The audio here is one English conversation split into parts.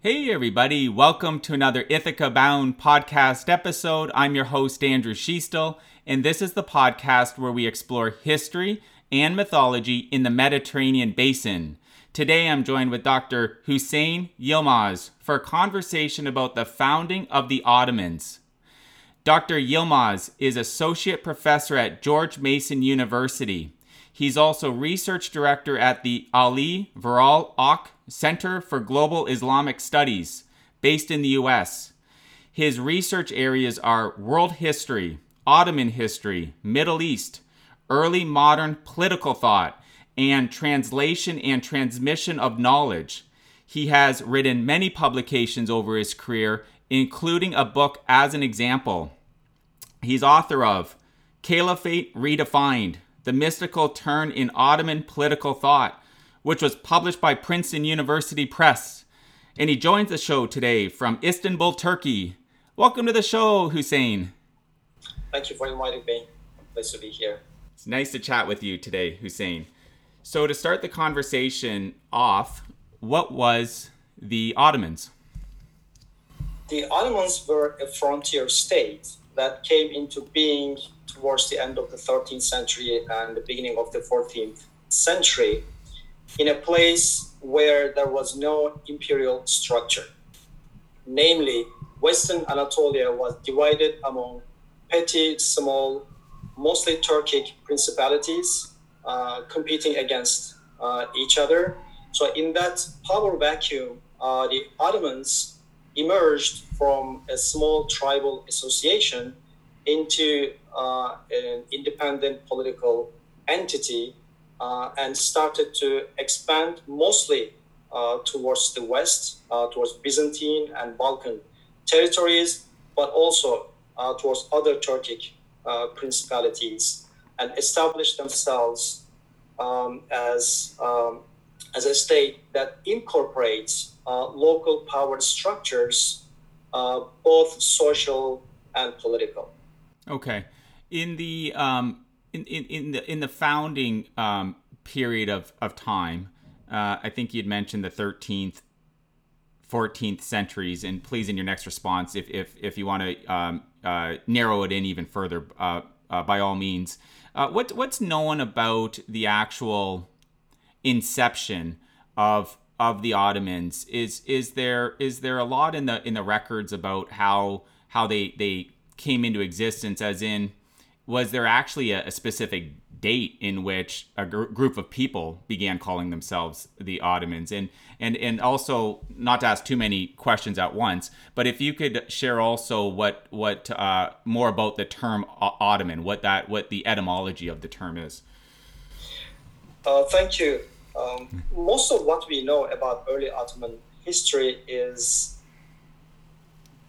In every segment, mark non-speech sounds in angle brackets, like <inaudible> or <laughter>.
Hey, everybody, welcome to another Ithaca Bound podcast episode. I'm your host, Andrew Schiestel, and this is the podcast where we explore history and mythology in the Mediterranean basin. Today, I'm joined with Dr. Hussein Yilmaz for a conversation about the founding of the Ottomans. Dr. Yilmaz is Associate Professor at George Mason University. He's also Research Director at the Ali Vural Ak Center for Global Islamic Studies, based in the US. His research areas are world history, Ottoman history, Middle East, early modern political thought, and translation and transmission of knowledge. He has written many publications over his career, including a book as an example. He's author of Caliphate Redefined The Mystical Turn in Ottoman Political Thought, which was published by Princeton University Press. And he joins the show today from Istanbul, Turkey. Welcome to the show, Hussein. Thank you for inviting me. Nice to be here. It's nice to chat with you today, Hussein. So, to start the conversation off, what was the Ottomans? The Ottomans were a frontier state that came into being towards the end of the 13th century and the beginning of the 14th century in a place where there was no imperial structure. Namely, Western Anatolia was divided among petty, small, mostly Turkic principalities uh, competing against uh, each other. So, in that power vacuum, uh, the Ottomans emerged from a small tribal association into uh, an independent political entity and started to expand mostly uh, towards the west, uh, towards Byzantine and Balkan territories, but also uh, towards other Turkic uh, principalities, and established themselves um, as um, as a state that incorporates local power structures, both social and political. Okay, in the um, in, in, in the in the founding um, period of of time, uh, I think you'd mentioned the 13th, 14th centuries, and please, in your next response, if if if you want to um, uh, narrow it in even further, uh, uh by all means. Uh, what what's known about the actual inception of of the Ottomans? Is is there is there a lot in the in the records about how how they they came into existence? As in, was there actually a, a specific date in which a gr- group of people began calling themselves the Ottomans? And and and also not to ask too many questions at once, but if you could share also what what uh, more about the term Ottoman, what that what the etymology of the term is. Uh, thank you. Um, most of what we know about early Ottoman history is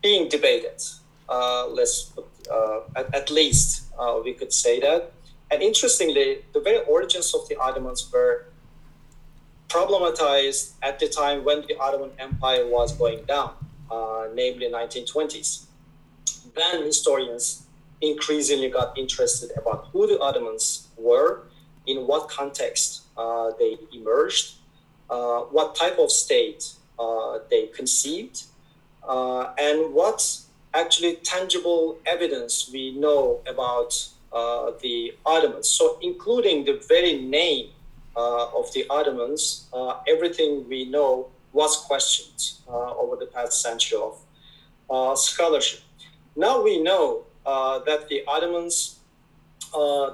being debated. Uh, let's uh, at, at, least uh, we could say that. And interestingly, the very origins of the Ottomans were problematized at the time when the Ottoman Empire was going down, uh, namely 1920s. Then historians increasingly got interested about who the Ottomans were, in what context uh, they emerged, uh, what type of state uh, they conceived, and what actually tangible evidence we know about uh, the Ottomans. So, including the very name uh, of the Ottomans, uh, everything we know was questioned uh, over the past century of uh, scholarship. Now we know uh, that the Ottomans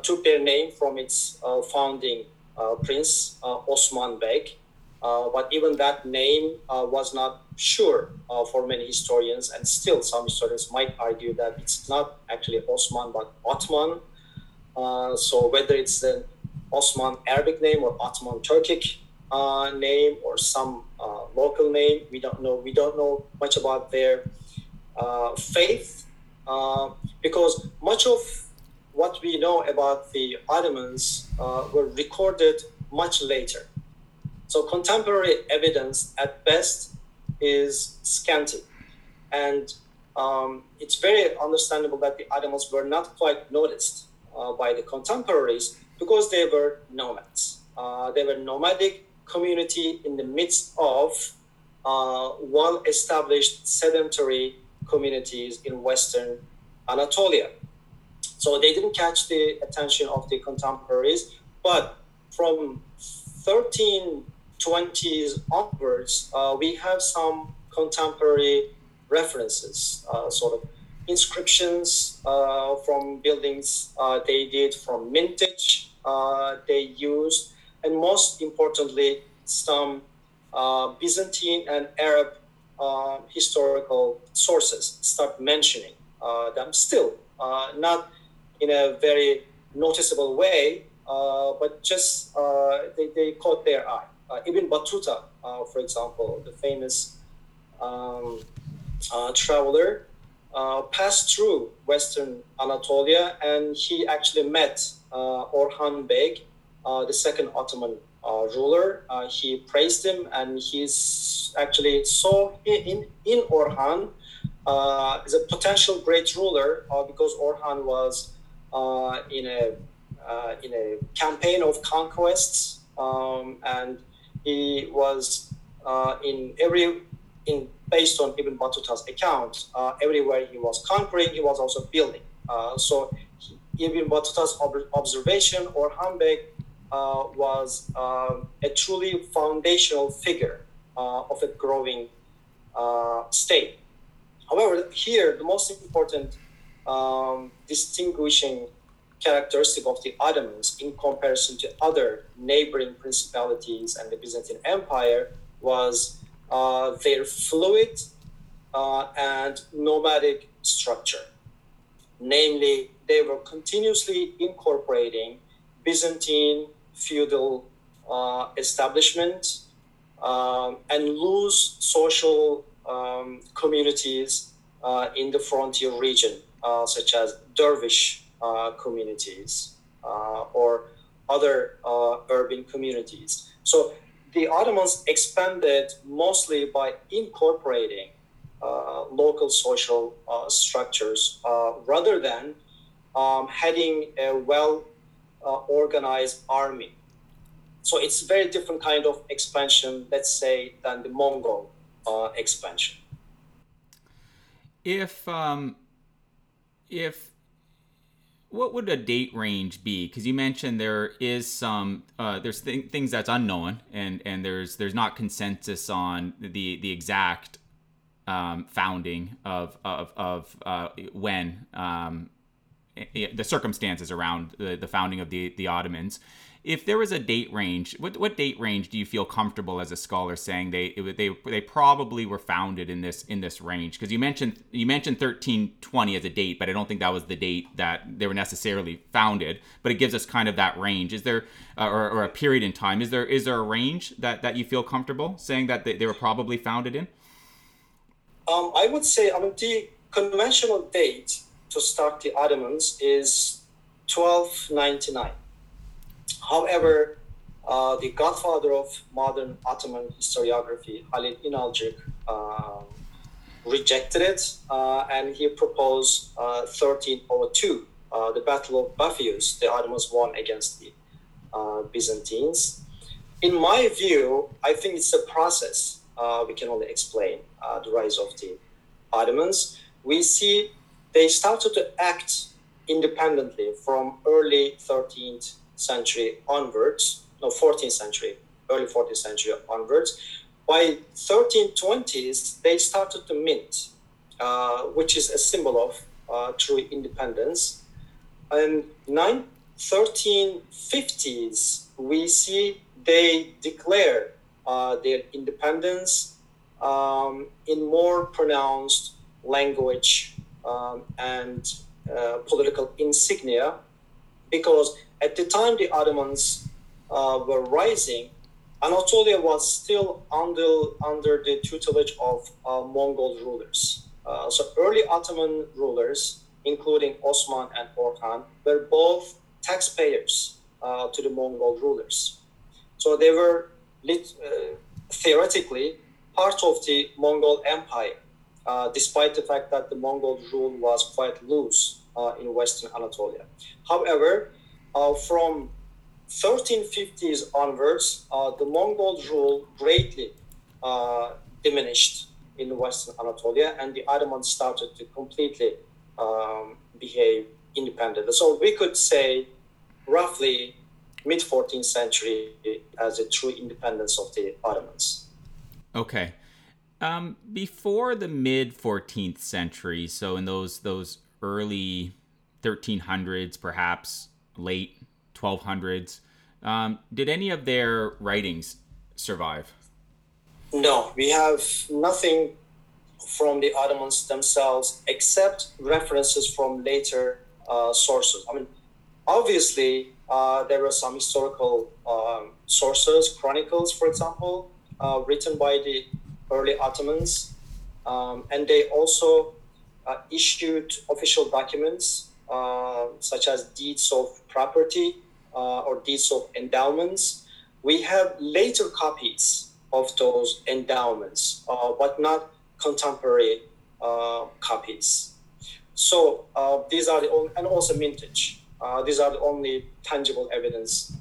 took their name from its founding prince, Osman Beg. Uh, but even that name uh, was not sure uh, for many historians, and still some historians might argue that it's not actually Osman but Ottoman. Uh, so whether it's an Osman Arabic name or Ottoman Turkic uh, name or some local name, we don't know. We don't know much about their faith because much of what we know about the Ottomans were recorded much later. So contemporary evidence at best is scanty. And um, it's very understandable that the Ottomans were not quite noticed uh, by the contemporaries because they were nomads. Uh, they were nomadic community in the midst of uh, well established sedentary communities in Western Anatolia. So they didn't catch the attention of the contemporaries, but from 1320s onwards, uh, we have some contemporary references, uh, sort of inscriptions uh, from buildings uh, they did, from mintage uh, they used, and most importantly, some uh, Byzantine and Arab historical sources start mentioning them still, not in a very noticeable way, but just they, they caught their eye. Ibn Battuta, for example, the famous um, traveler, passed through Western Anatolia and he actually met Orhan Beg, the second Ottoman uh, ruler. Uh, he praised him, and he's actually saw in in Orhan uh, as a potential great ruler uh, because Orhan was uh, in a uh, in a campaign of conquests, um, and he was in every in based on Ibn Battuta's account, everywhere he was conquering, he was also building. so Ibn Battuta's ob- observation, or Beg uh, was um, a truly foundational figure uh, of a growing uh, state. However, here the most important um, distinguishing characteristic of the Ottomans in comparison to other neighboring principalities and the Byzantine Empire was uh, their fluid uh, and nomadic structure. Namely, they were continuously incorporating Byzantine feudal uh, establishment um, and loose social um, communities uh, in the frontier region, uh, such as dervish communities uh, or other uh, urban communities. So the Ottomans expanded mostly by incorporating local social structures rather than um, having a well uh, organized army. So it's a very different kind of expansion, let's say, than the Mongol uh, expansion. If um, if what would a date range be? Because you mentioned there is some uh, there's th- things that's unknown, and and there's there's not consensus on the the exact um, founding of of of uh, when um, the circumstances around the, the founding of the, the Ottomans. If there was a date range, what, what date range do you feel comfortable as a scholar saying they they they probably were founded in this in this range? Because you mentioned you mentioned 1320 as a date, but I don't think that was the date that they were necessarily founded. But it gives us kind of that range. Is there uh, or, or, a period in time? Is there is there a range that that you feel comfortable saying that they, they were probably founded in? Um, I would say I mean the conventional date to start the Ottomans is 1299. However, uh, the godfather of modern Ottoman historiography, Halil İnalcık, um, rejected it uh, and he proposed uh, 1302, uh, the Battle of Bapheus, the Ottomans won against the uh, Byzantines. In my view, I think it's a process. Uh, we can only explain the rise of the Ottomans. We see they started to act independently from early 13th century onwards, no, 14th century, early 14th century onwards. By 1320s, they started to mint, uh, which is a symbol of uh, true independence. And 9, 1350s, we see they declare uh, their independence um, in more pronounced language um, and uh, political insignia, because at the time the Ottomans uh, were rising, Anatolia was still under, under the tutelage of uh, Mongol rulers. Uh, so early Ottoman rulers, including Osman and Orhan, were both taxpayers uh, to the Mongol rulers. So they were lit, uh, theoretically part of the Mongol Empire uh, despite the fact that the Mongol rule was quite loose in Western Anatolia. However, from 1350s onwards, uh, the Mongol rule greatly uh, diminished in Western Anatolia, and the Ottomans started to completely um, behave independently. So we could say roughly mid 14th century as a true independence of the Ottomans. Okay. Um, before the mid 14th century, so in those those early 1300s, perhaps late 1200s, um, did any of their writings survive? No, we have nothing from the Ottomans themselves except references from later uh, sources. I mean, obviously, uh, there were some historical um, sources, chronicles, for example, uh, written by the early Ottomans, um, and they also uh, issued official documents uh, such as deeds of property uh, or deeds of endowments. We have later copies of those endowments, but not contemporary copies. So these are the only, and also mintage. Uh, these are the only tangible evidence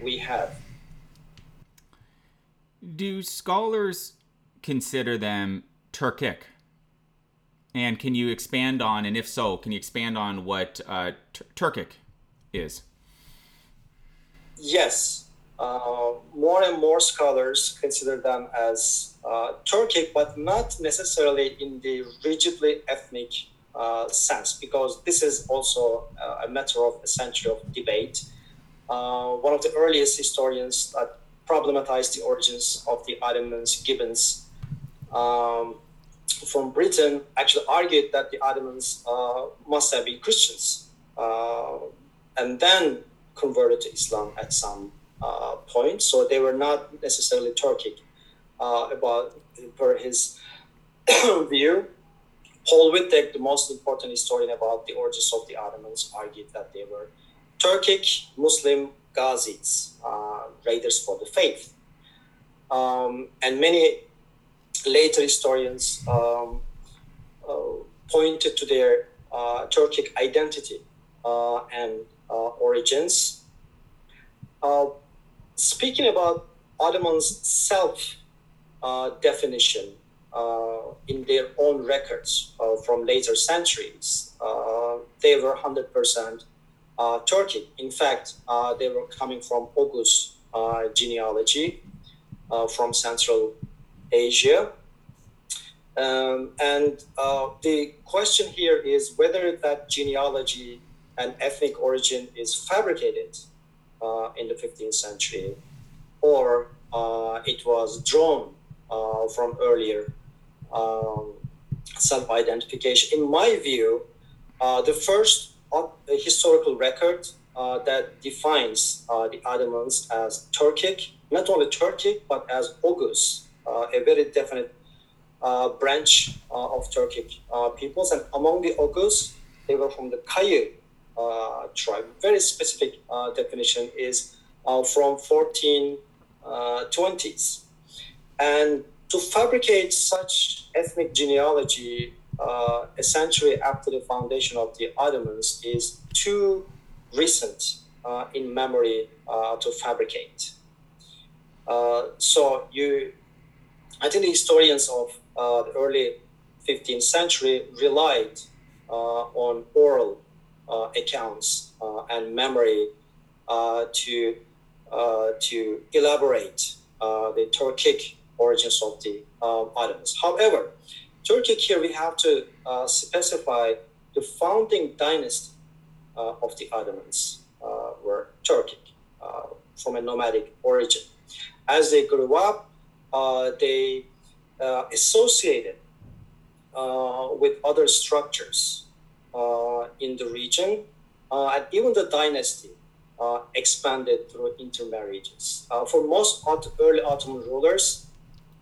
we have. Do scholars consider them Turkic? And can you expand on, and if so, can you expand on what uh, Turkic is? Yes. Uh, more and more scholars consider them as uh, Turkic, but not necessarily in the rigidly ethnic uh, sense, because this is also uh, a matter of a century of debate. Uh, one of the earliest historians that problematized the origins of the Ottomans, Gibbons, um, from Britain, actually argued that the Ottomans uh, must have been Christians and then converted to Islam at some uh, point. So they were not necessarily Turkic about per his <coughs> view. Paul Wittek, the most important historian about the origins of the Ottomans, argued that they were Turkic Muslim Ghazis, uh, raiders for the faith. Um, and many later historians um, uh, pointed to their uh, Turkic identity uh, and uh, origins. Uh, speaking about Ottomans' self definition, uh, in their own records uh, from later centuries. Uh, they were 100% Turkic. In fact, they were coming from Oghuz genealogy from Central Asia. Um, and uh, the question here is whether that genealogy and ethnic origin is fabricated uh, in the 15th century or uh, it was drawn from earlier um, self identification. In my view, uh, the first uh, historical record uh, that defines uh, the Ottomans as Turkic, not only Turkic, but as Oghuz, uh, a very definite uh, branch of Turkic peoples. And among the Oghuz, they were from the Kayı tribe. Very specific definition is from 1420s. And to fabricate such ethnic genealogy uh, a century after the foundation of the Ottomans is too recent uh, in memory uh, to fabricate. Uh, so you, I think the historians of uh, the early 15th century relied uh, on oral accounts and memory to to elaborate the Turkic origins of the uh, Ottomans. However, Turkic here we have to uh, specify the founding dynasty uh, of the Ottomans uh, were Turkic uh, from a nomadic origin. As they grew up, uh, they associated with other structures Uh, in the region, uh, and even the dynasty uh, expanded through intermarriages. for most early Ottoman rulers,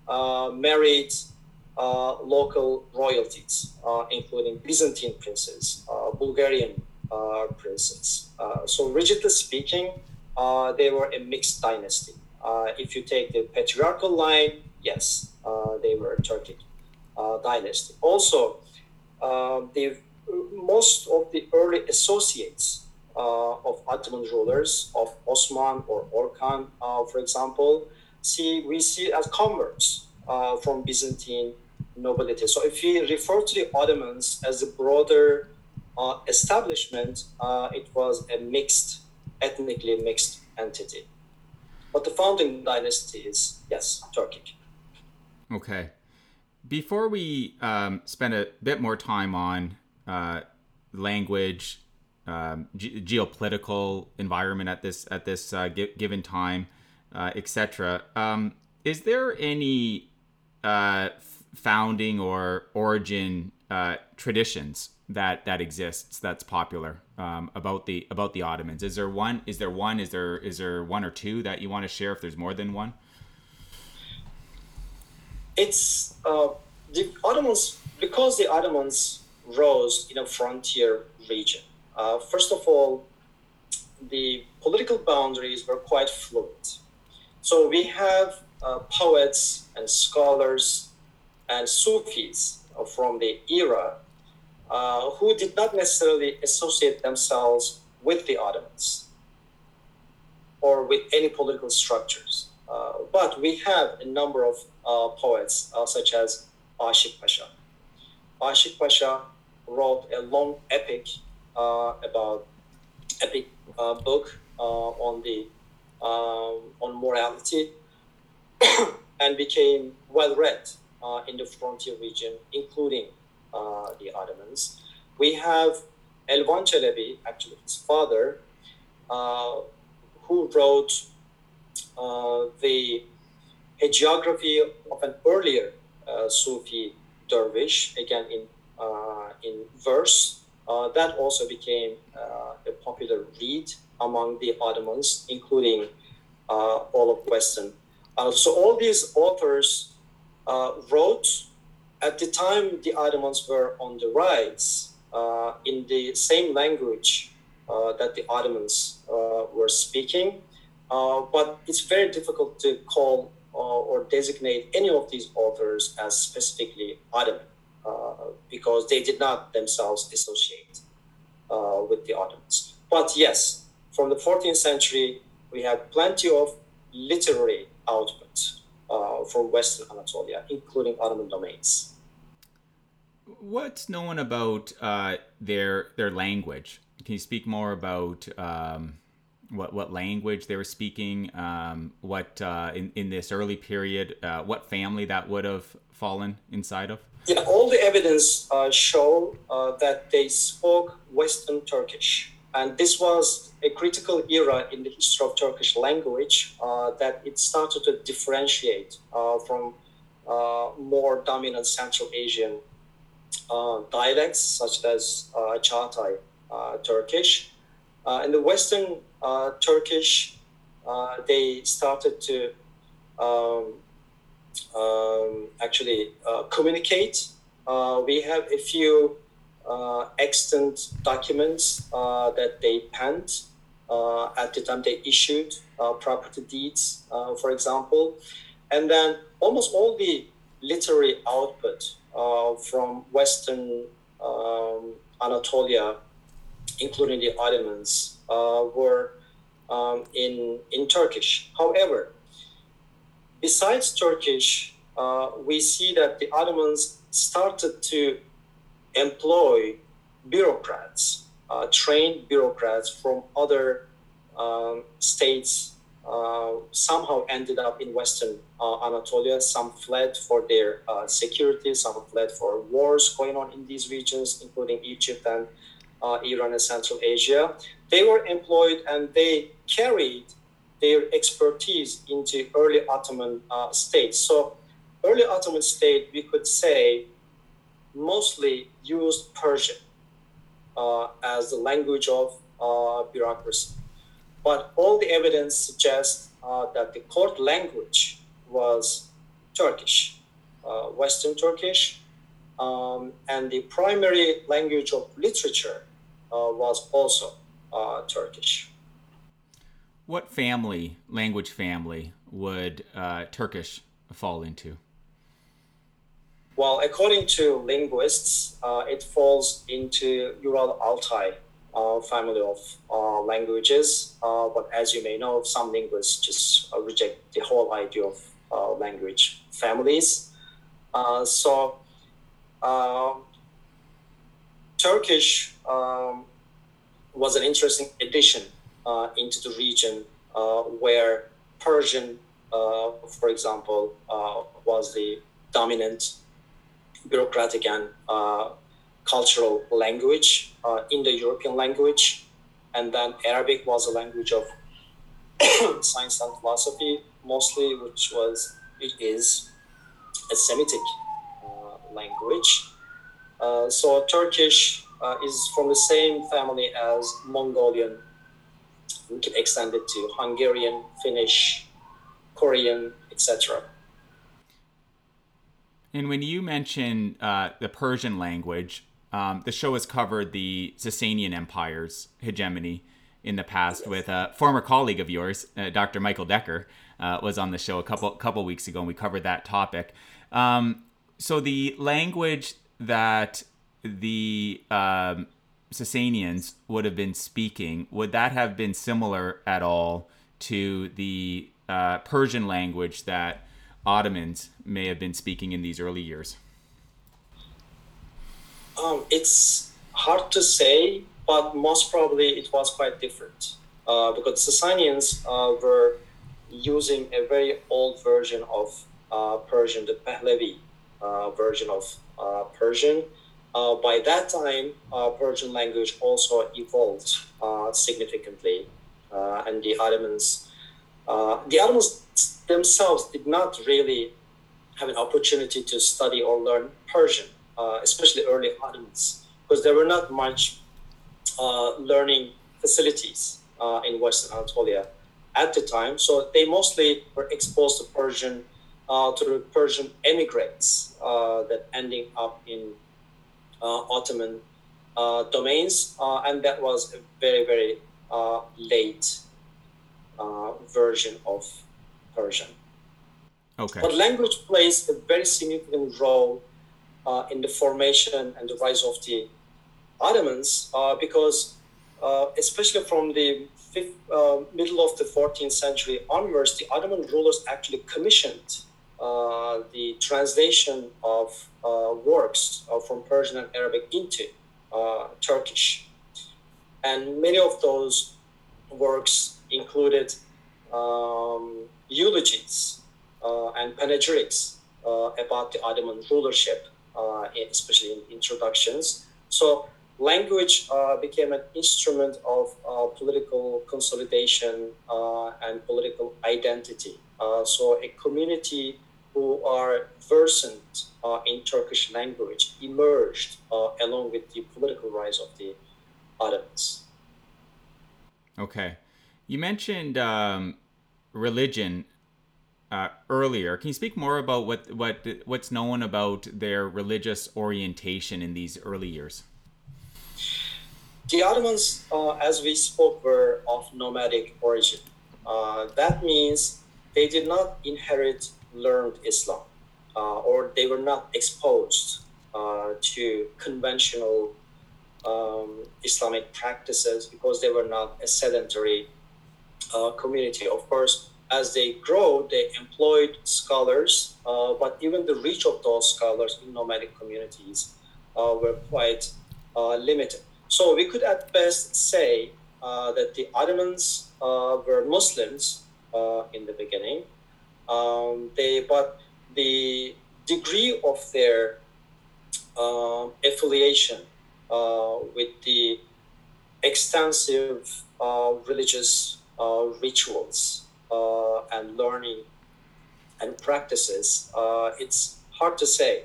uh, married uh, local royalties, uh, including Byzantine princes, Bulgarian princes. so, rigidly speaking, they were a mixed dynasty. if you take the patriarchal line, yes, they were a Turkic dynasty. Also, the most of the early associates uh, of Ottoman rulers, of Osman or Orhan, uh, for example, see we see as converts uh, from Byzantine nobility. So if we refer to the Ottomans as a broader establishment, it was a mixed, ethnically mixed entity. But the founding dynasty is, yes, Turkic. Okay. Before we um, spend a bit more time on uh, language, um, ge- geopolitical environment at this at this uh, given time, uh, etc. Um, is there any uh, founding or origin uh, traditions that that exists that's popular um, about the about the Ottomans? Is there one? Is there one? Is there is there one or two that you want to share? If there's more than one, it's the Ottomans because the Ottomans rose in a frontier region. Uh, first of all, the political boundaries were quite fluid. So we have uh, poets and scholars and Sufis from the era uh, who did not necessarily associate themselves with the Ottomans or with any political structures. Uh, but we have a number of uh, poets, uh, such as Ashik Pasha. Ashik Pasha wrote a long epic uh, about epic uh, book on the on morality <coughs> and became well read uh, in the frontier region, including uh, the Ottomans. We have Elvan Çelebi, actually his father, uh, who wrote uh, the hagiography of an earlier uh, Sufi dervish, again in, uh, in verse. that also became a popular read among the Ottomans, including all of Western. so all these authors uh, wrote at the time the Ottomans were on the rise uh, in the same language uh, that the Ottomans uh, were speaking. Uh, but it's very difficult to call uh, or designate any of these authors as specifically Ottoman because they did not themselves associate with the Ottomans. But yes, from the 14th century, we have plenty of literary output uh, from Western Anatolia, including Ottoman domains. What's known about uh, their their language? Can you speak more about um, what what language they were speaking? Um, what uh, in in this early period? Uh, what family that would have fallen inside of? Yeah, all the evidence uh, show uh, that they spoke Western Turkish, and this was a critical era in the history of Turkish language uh, that it started to differentiate uh, from uh, more dominant Central Asian uh, dialects such as Çağatay Turkish. in the Western Turkish, they started to um, um, actually communicate. we have a few extant documents that they penned uh, at the time they issued uh, property deeds, uh, for example. And then almost all the literary output from Western um, Anatolia, including the Ottomans, were um, in, in Turkish. However, besides Turkish, uh, we see that the Ottomans started to employ bureaucrats uh, trained bureaucrats from other um, states uh, somehow ended up in Western uh, Anatolia. Some fled for their uh, security, some fled for wars going on in these regions, including Egypt and uh, Iran and Central Asia. They were employed and they carried their expertise into early Ottoman uh, states. So, early Ottoman state, we could say, mostly used Persian uh, as the language of uh, bureaucracy. But all the evidence suggests uh, that the court language was Turkish, Western Turkish, um, and the primary language of literature was also Turkish. What family, language family, would uh, Turkish fall into? Well, according to linguists, uh, it falls into Ural Altai uh, family of uh, languages. Uh, but as you may know, some linguists just uh, reject the whole idea of language families. so Turkish um, was an interesting addition into the region uh, where Persian, uh, for example, was the dominant bureaucratic and cultural language in the European language. And then Arabic was a language of <coughs> science and philosophy, mostly, which was, it is a Semitic uh, language. Uh, so Turkish uh, is from the same family as Mongolian. We can extend it to Hungarian, Finnish, Korean, etc. And when you mention uh, the Persian language, um, the show has covered the Sasanian Empire's hegemony in the past yes. with a former colleague of yours, uh, Dr. Michael Decker, uh, was on the show a couple couple weeks ago, and we covered that topic. Um, so the language that the um, Sasanians would have been speaking, would that have been similar at all to the uh, Persian language that Ottomans may have been speaking in these early years? Um, it's hard to say, but most probably it was quite different uh, because Sasanians uh, were using a very old version of uh, Persian, the Pahlavi uh, version of uh, Persian uh, by that time, uh, Persian language also evolved uh, significantly, uh, and the Ottomans, uh, the Ottomans themselves did not really have an opportunity to study or learn Persian, uh, especially early Ottomans, because there were not much learning facilities in Western Anatolia at the time. So they mostly were exposed to Persian, to the Persian emigrants that ending up in Ottoman uh, domains, uh, and that was a very, very late version of Persian. Okay. But language plays a very significant role uh, in the formation and the rise of the Ottomans uh, because, uh, especially from the fifth, middle of the 14th century onwards, the Ottoman rulers actually commissioned uh, the translation of uh, works uh, from Persian and Arabic into Turkish. And many of those works included um, eulogies and panegyrics about the Ottoman rulership, especially in introductions. So language uh, became an instrument of uh, political consolidation uh, and political identity. so a community who are versant uh, in Turkish language emerged uh, along with the political rise of the Ottomans. Okay. You mentioned um, religion uh, earlier. Can you speak more about what, what what's known about their religious orientation in these early years? The Ottomans, uh, as we spoke, were of nomadic origin. Uh, that means they did not inherit learned Islam uh, or they were not exposed uh, to conventional um, Islamic practices because they were not a sedentary uh, community. Of course, as they grow, they employed scholars, uh, but even the reach of those scholars in nomadic communities uh, were quite uh, limited. So we could at best say that the Ottomans were Muslims in the beginning, um, they but the degree of their uh, affiliation uh, with the extensive uh, religious uh, rituals uh, and learning and practices, uh, it's hard to say.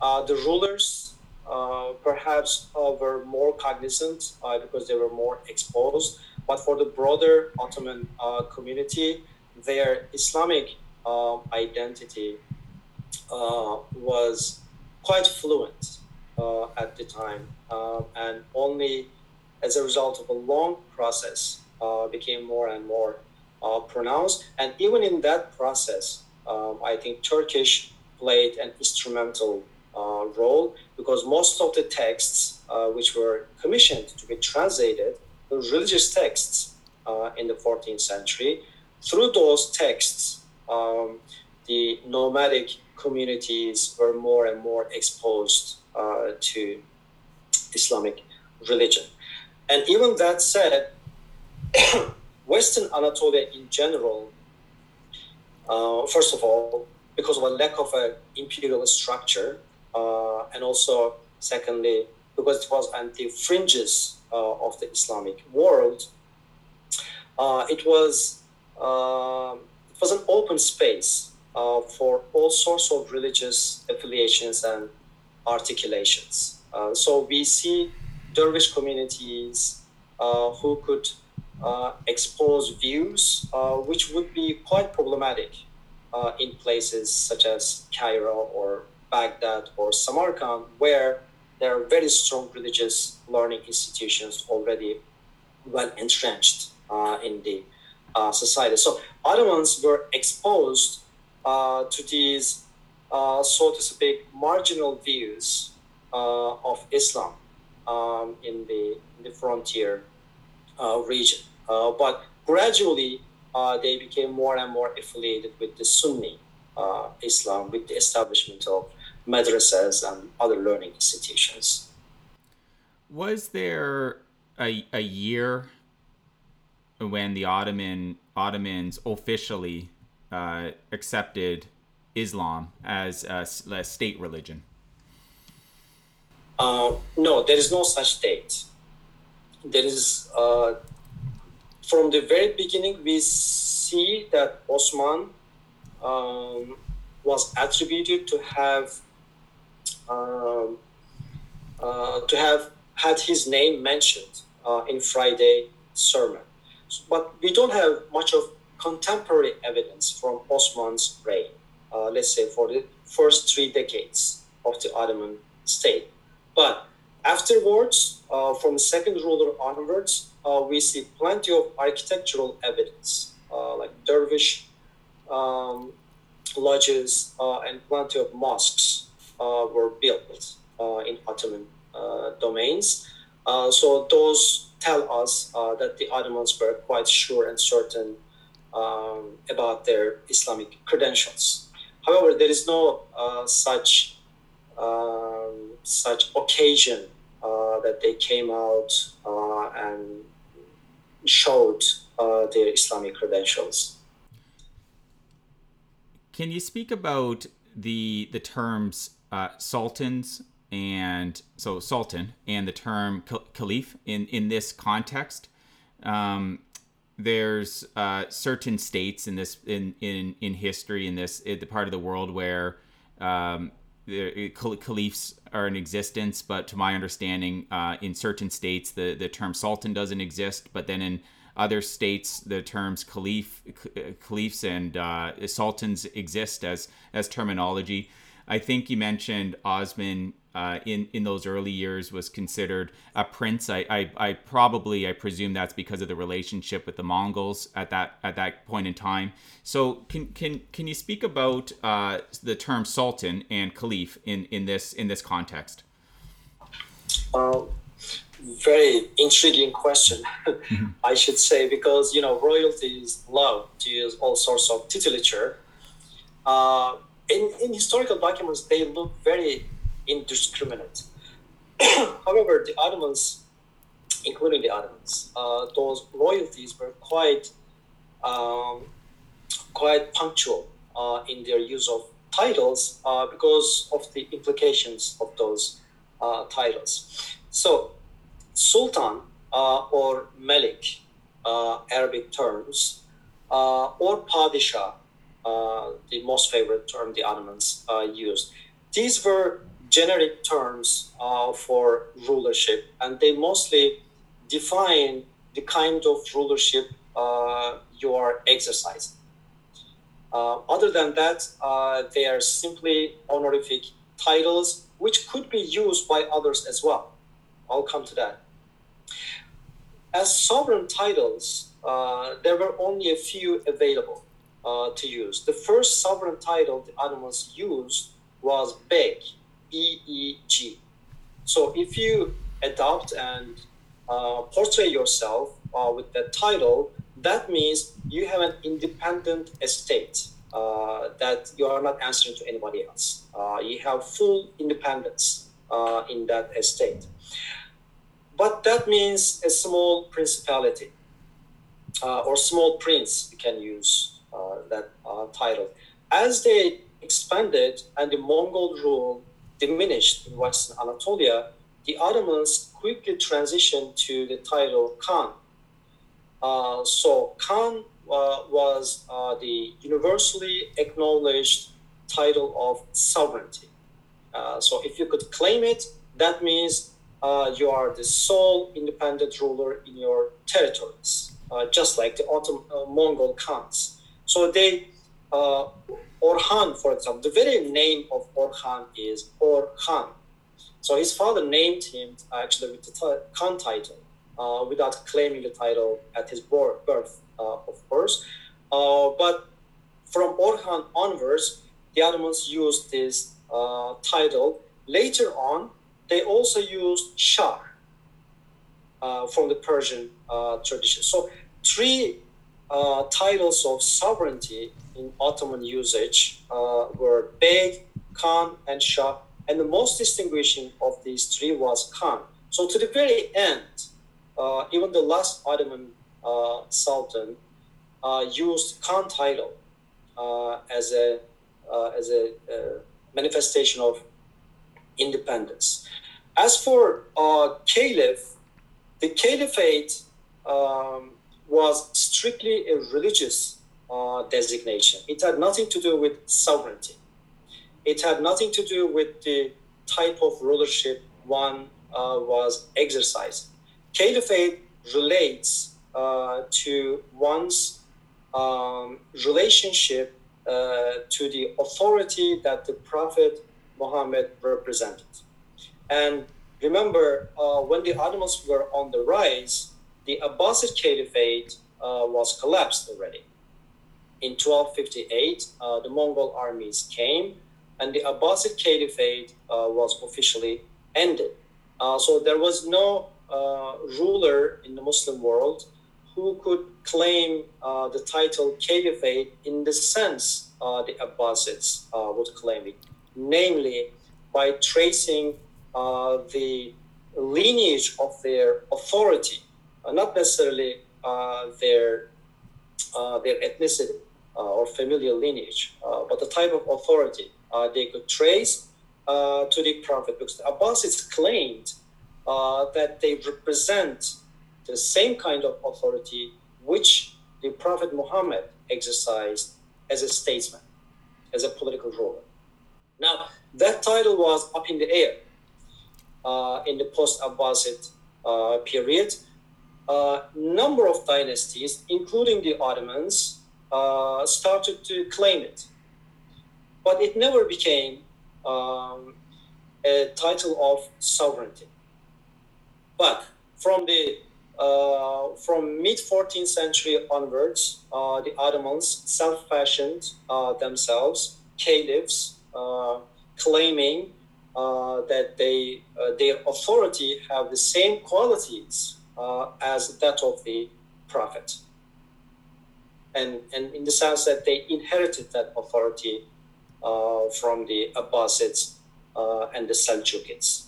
the rulers perhaps were more cognizant because they were more exposed, but for the broader Ottoman community, their Islamic um, identity uh, was quite fluent uh, at the time, um, and only as a result of a long process uh, became more and more uh, pronounced. And even in that process, um, I think Turkish played an instrumental uh, role because most of the texts uh, which were commissioned to be translated, the religious texts in the 14th century, through those texts, um, the nomadic communities were more and more exposed uh, to Islamic religion. And even that said, <coughs> Western Anatolia in general, uh, first of all, because of a lack of an imperial structure, uh, and also, secondly, because it was on the fringes uh, of the Islamic world, uh, it was uh, it was an open space uh, for all sorts of religious affiliations and articulations. Uh, so we see dervish communities uh, who could uh, expose views uh, which would be quite problematic uh, in places such as Cairo or Baghdad or Samarkand, where there are very strong religious learning institutions already well entrenched in the society. So Ottomans were exposed to these, so to speak, marginal views of Islam um, in the in the frontier uh, region. Uh, but gradually, uh, they became more and more affiliated with the Sunni uh, Islam, with the establishment of madrasas and other learning institutions. Was there a, a year when the Ottoman Ottomans officially uh, accepted Islam as a, a state religion? Uh, no, there is no such date. There is, uh, from the very beginning, we see that Osman um, was attributed to have um, uh, to have had his name mentioned uh, in Friday sermon, but we don't have much of contemporary evidence from Osman's reign. Uh, let's say for the first three decades of the Ottoman state but afterwards, uh, from the second ruler onwards, uh, we see plenty of architectural evidence, uh, like dervish um, lodges uh, and plenty of mosques uh, were built in Ottoman domains. so those tell us that the Ottomans were quite sure and certain um, about their Islamic credentials. However, there is no such um, such occasion uh, that they came out uh, and showed uh, their Islamic credentials. Can you speak about the the terms uh, sultans and so sultan and the term caliph in in this context? Um, there's uh, certain states in this in in in history in this in the part of the world where um, the caliphs are in existence, but to my understanding, uh, in certain states, the, the term sultan doesn't exist. But then in other states, the terms caliph, caliphs and uh, sultans exist as as terminology. I think you mentioned Osman uh, in in those early years was considered a prince. I, I, I probably I presume that's because of the relationship with the Mongols at that at that point in time. So can can can you speak about uh, the term sultan and caliph in in this in this context? Um, very intriguing question, <laughs> mm-hmm. I should say, because you know royalties love to use all sorts of titulature. Uh, in, in historical documents, they look very indiscriminate. <coughs> However, the Ottomans, including the Ottomans, uh, those royalties were quite um, quite punctual uh, in their use of titles uh, because of the implications of those uh, titles. So, Sultan uh, or Malik, uh, Arabic terms, or Padishah, the most favorite term the Ottomans used. These were generic terms uh, for rulership, and they mostly define the kind of rulership uh, you are exercising. Uh, other than that, uh, they are simply honorific titles which could be used by others as well. I'll come to that. As sovereign titles, uh, there were only a few available uh, to use. The first sovereign title the Ottomans used was Beg, EEG. So if you adopt and uh, portray yourself uh, with that title, that means you have an independent estate. uh, that you are not answering to anybody else. Uh, you have full independence uh, in that estate. But that means a small principality uh, or small prince, you can use that title. As they expanded and the Mongol rule diminished in Western Anatolia, the Ottomans quickly transitioned to the title Khan. Uh, so Khan uh, was uh, the universally acknowledged title of sovereignty. Uh, so if you could claim it, that means uh, you are the sole independent ruler in your territories, uh, just like the Ottoman Mongol Khans. So they Orhan, for example, the very name of Orhan is Orhan. So his father named him actually with the Khan title uh, without claiming the title at his birth, uh, of course. Uh, but from Orhan onwards, the Ottomans used this uh, title. Later on, they also used Shah uh, from the Persian uh, tradition. So three titles of sovereignty in Ottoman usage uh, were Bey, Khan, and Shah. And the most distinguishing of these three was Khan. So to the very end, uh, even the last Ottoman uh, Sultan uh, used Khan title uh, as a uh, as a manifestation of independence. As for Caliph, the Caliphate um, was strictly a religious uh, designation. It had nothing to do with sovereignty. It had nothing to do with the type of rulership one uh, was exercising. Caliphate relates uh, to one's um, relationship uh, to the authority that the Prophet Muhammad represented. And remember, uh, when the Ottomans were on the rise, the Abbasid Caliphate uh, was collapsed already in 1258, uh, the Mongol armies came and the Abbasid Caliphate uh, was officially ended. Uh, so there was no uh, ruler in the Muslim world who could claim the title Caliphate in the sense the Abbasids would claim it, namely by tracing the lineage of their authority, not necessarily their their ethnicity. Uh, or familial lineage, uh, but the type of authority uh, they could trace to the Prophet. Because Abbasids claimed that they represent the same kind of authority which the Prophet Muhammad exercised as a statesman, as a political ruler. Now, that title was up in the air uh, in the post Abbasid uh, period. A number of dynasties, including the Ottomans, uh, started to claim it. But it never became um, a title of sovereignty. But from the uh, from mid 14th century onwards, uh, the Ottomans self-fashioned uh, themselves caliphs, uh, claiming uh, that they their authority have the same qualities as that of the prophet and, and in the sense that they inherited that authority uh, from the Abbasids uh, and the Seljukids.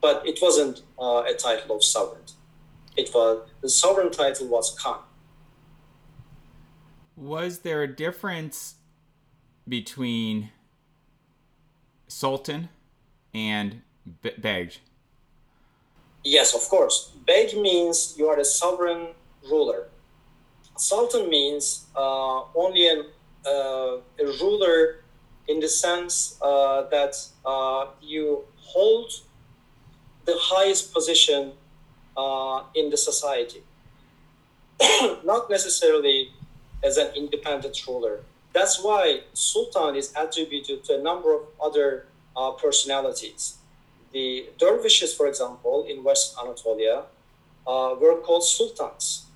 But it wasn't uh, a title of sovereign. It was the sovereign title was Khan. Was there a difference between Sultan and Beg? Yes, of course. Beg means you are a sovereign ruler Sultan means uh, only an, uh, a ruler in the sense uh, that uh, you hold the highest position uh, in the society, <clears throat> not necessarily as an independent ruler. That's why Sultan is attributed to a number of other uh, personalities. The dervishes, for example, in West Anatolia, were called sultans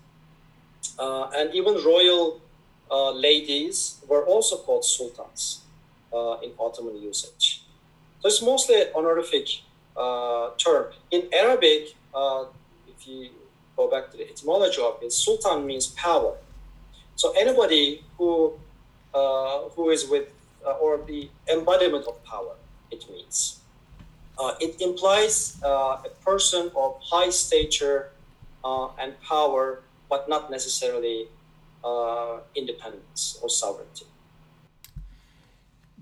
uh, and even royal uh, ladies were also called sultans uh, in Ottoman usage. So it's mostly an honorific uh, term. In Arabic, uh, if you go back to the etymology of it, sultan means power. So anybody who uh, who is with, uh, or the embodiment of power, it means. Uh, it implies uh, a person of high stature uh, and power, but not necessarily independence or sovereignty.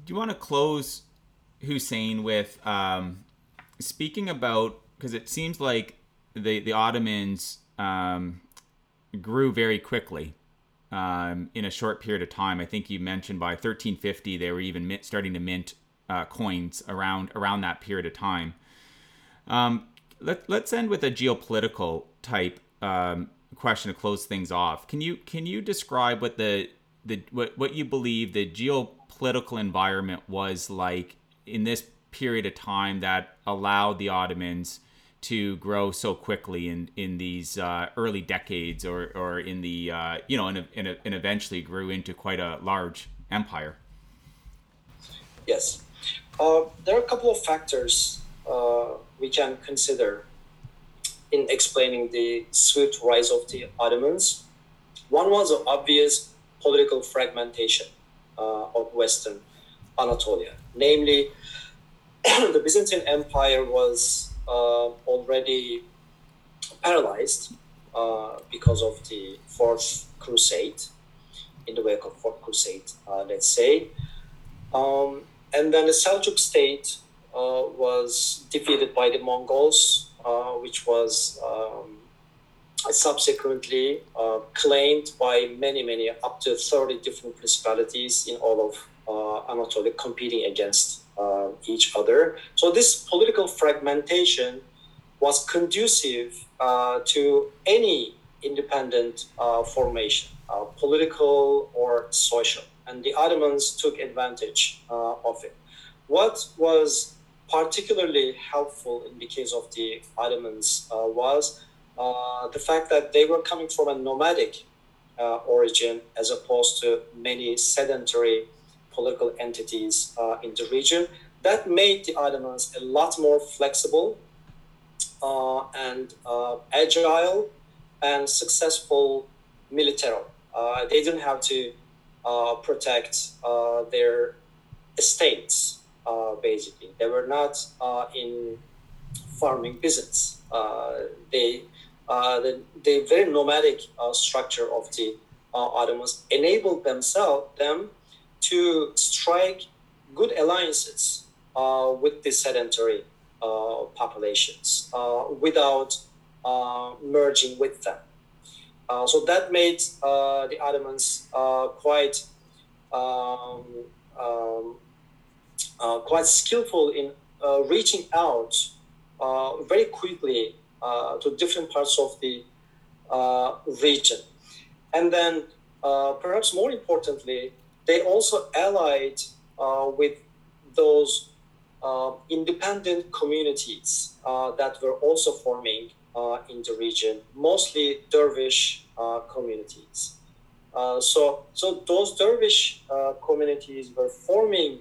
Do you want to close, Hussein, with um, speaking about because it seems like the the Ottomans um, grew very quickly um, in a short period of time. I think you mentioned by 1350 they were even mint, starting to mint uh, coins around around that period of time. Um, let, let's end with a geopolitical type um, question to close things off. Can you can you describe what the the what, what you believe the geopolitical environment was like in this period of time that allowed the Ottomans to grow so quickly in in these uh, early decades, or or in the uh, you know, and, and, and eventually grew into quite a large empire. Yes, uh, there are a couple of factors uh, can consider in explaining the swift rise of the Ottomans. One was the obvious political fragmentation uh, of Western Anatolia, namely. <clears throat> the Byzantine Empire was uh, already paralyzed uh, because of the Fourth Crusade, in the wake of Fourth Crusade, uh, let's say. Um, and then the Seljuk state was defeated by the Mongols, which was um, subsequently uh, claimed by many, many, up to 30 different principalities in all of uh, Anatolia competing against uh, each other. So this political fragmentation was conducive uh, to any independent uh, formation, uh, political or social, and the Ottomans took advantage uh, of it. What was particularly helpful in the case of the Ottomans uh, was the fact that they were coming from a nomadic origin as opposed to many sedentary political entities uh, in the region. That made the Ottomans a lot more flexible uh, and uh, agile and successful militarily. Uh, they didn't have to uh, protect uh, their estates, basically. They were not in farming business. they, the, the very nomadic structure of the Ottomans enabled themselves them to strike good alliances uh, with the sedentary uh, populations uh, without uh, merging with them. Uh, so that made uh, the Ottomans quite um, um, quite skillful in reaching out very quickly to different parts of the region. And then, perhaps more importantly, they also allied uh, with those uh, independent communities uh, that were also forming uh, in the region, mostly dervish uh, communities. Uh, so, so those dervish communities were forming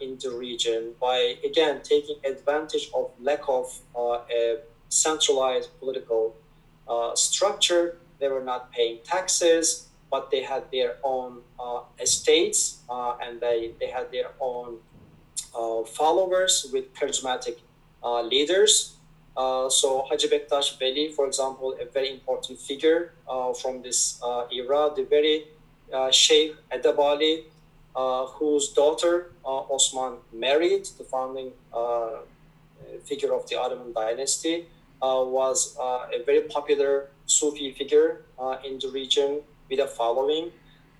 in the region by again taking advantage of lack of a centralized political structure. They were not paying taxes but they had their own uh, estates uh, and they, they had their own uh, followers with charismatic uh, leaders. Uh, so Haji Bektash Veli, for example, a very important figure uh, from this era, the very Sheikh Edebali, whose daughter Osman married, the founding figure of the Ottoman dynasty, was a very popular Sufi figure in the region with a following.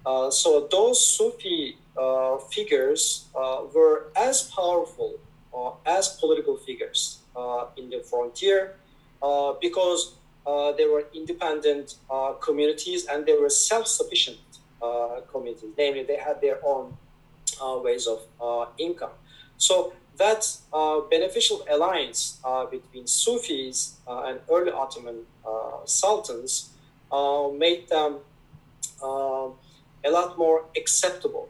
Uh, so those Sufi uh, figures uh, were as powerful uh, as political figures uh, Uh, in the frontier uh, because uh, they were independent uh, communities and they were self-sufficient communities. Namely, they had their own ways of income. So that beneficial alliance between Sufis and early Ottoman sultans made them a lot more acceptable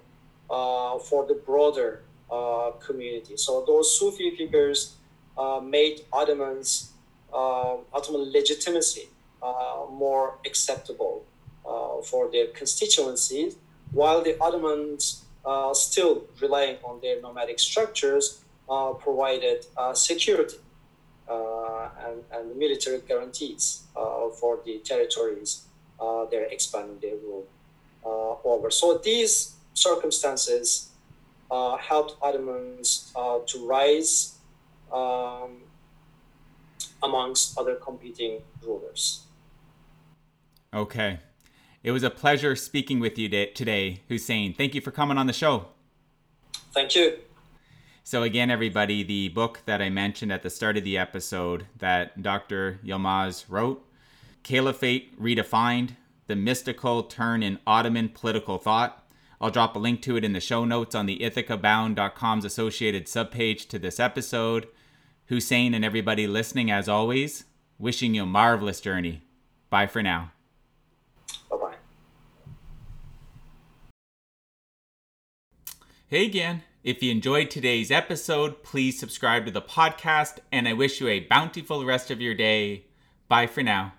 uh, for the broader uh, community. So those Sufi figures uh, made Ottomans Ottoman legitimacy more acceptable for their constituencies, while the Ottomans, uh, still relying on their nomadic structures, uh, provided uh, security uh, and, and military guarantees uh, for the territories they're expanding their rule over. So these circumstances helped Ottomans to rise um, amongst other competing rulers. Okay. It was a pleasure speaking with you today, Hussein. Thank you for coming on the show. Thank you. So, again, everybody, the book that I mentioned at the start of the episode that Dr. Yilmaz wrote, Caliphate Redefined The Mystical Turn in Ottoman Political Thought. I'll drop a link to it in the show notes on the ithacabound.com's associated subpage to this episode. Hussein and everybody listening, as always, wishing you a marvelous journey. Bye for now. Bye bye. Hey again. If you enjoyed today's episode, please subscribe to the podcast, and I wish you a bountiful rest of your day. Bye for now.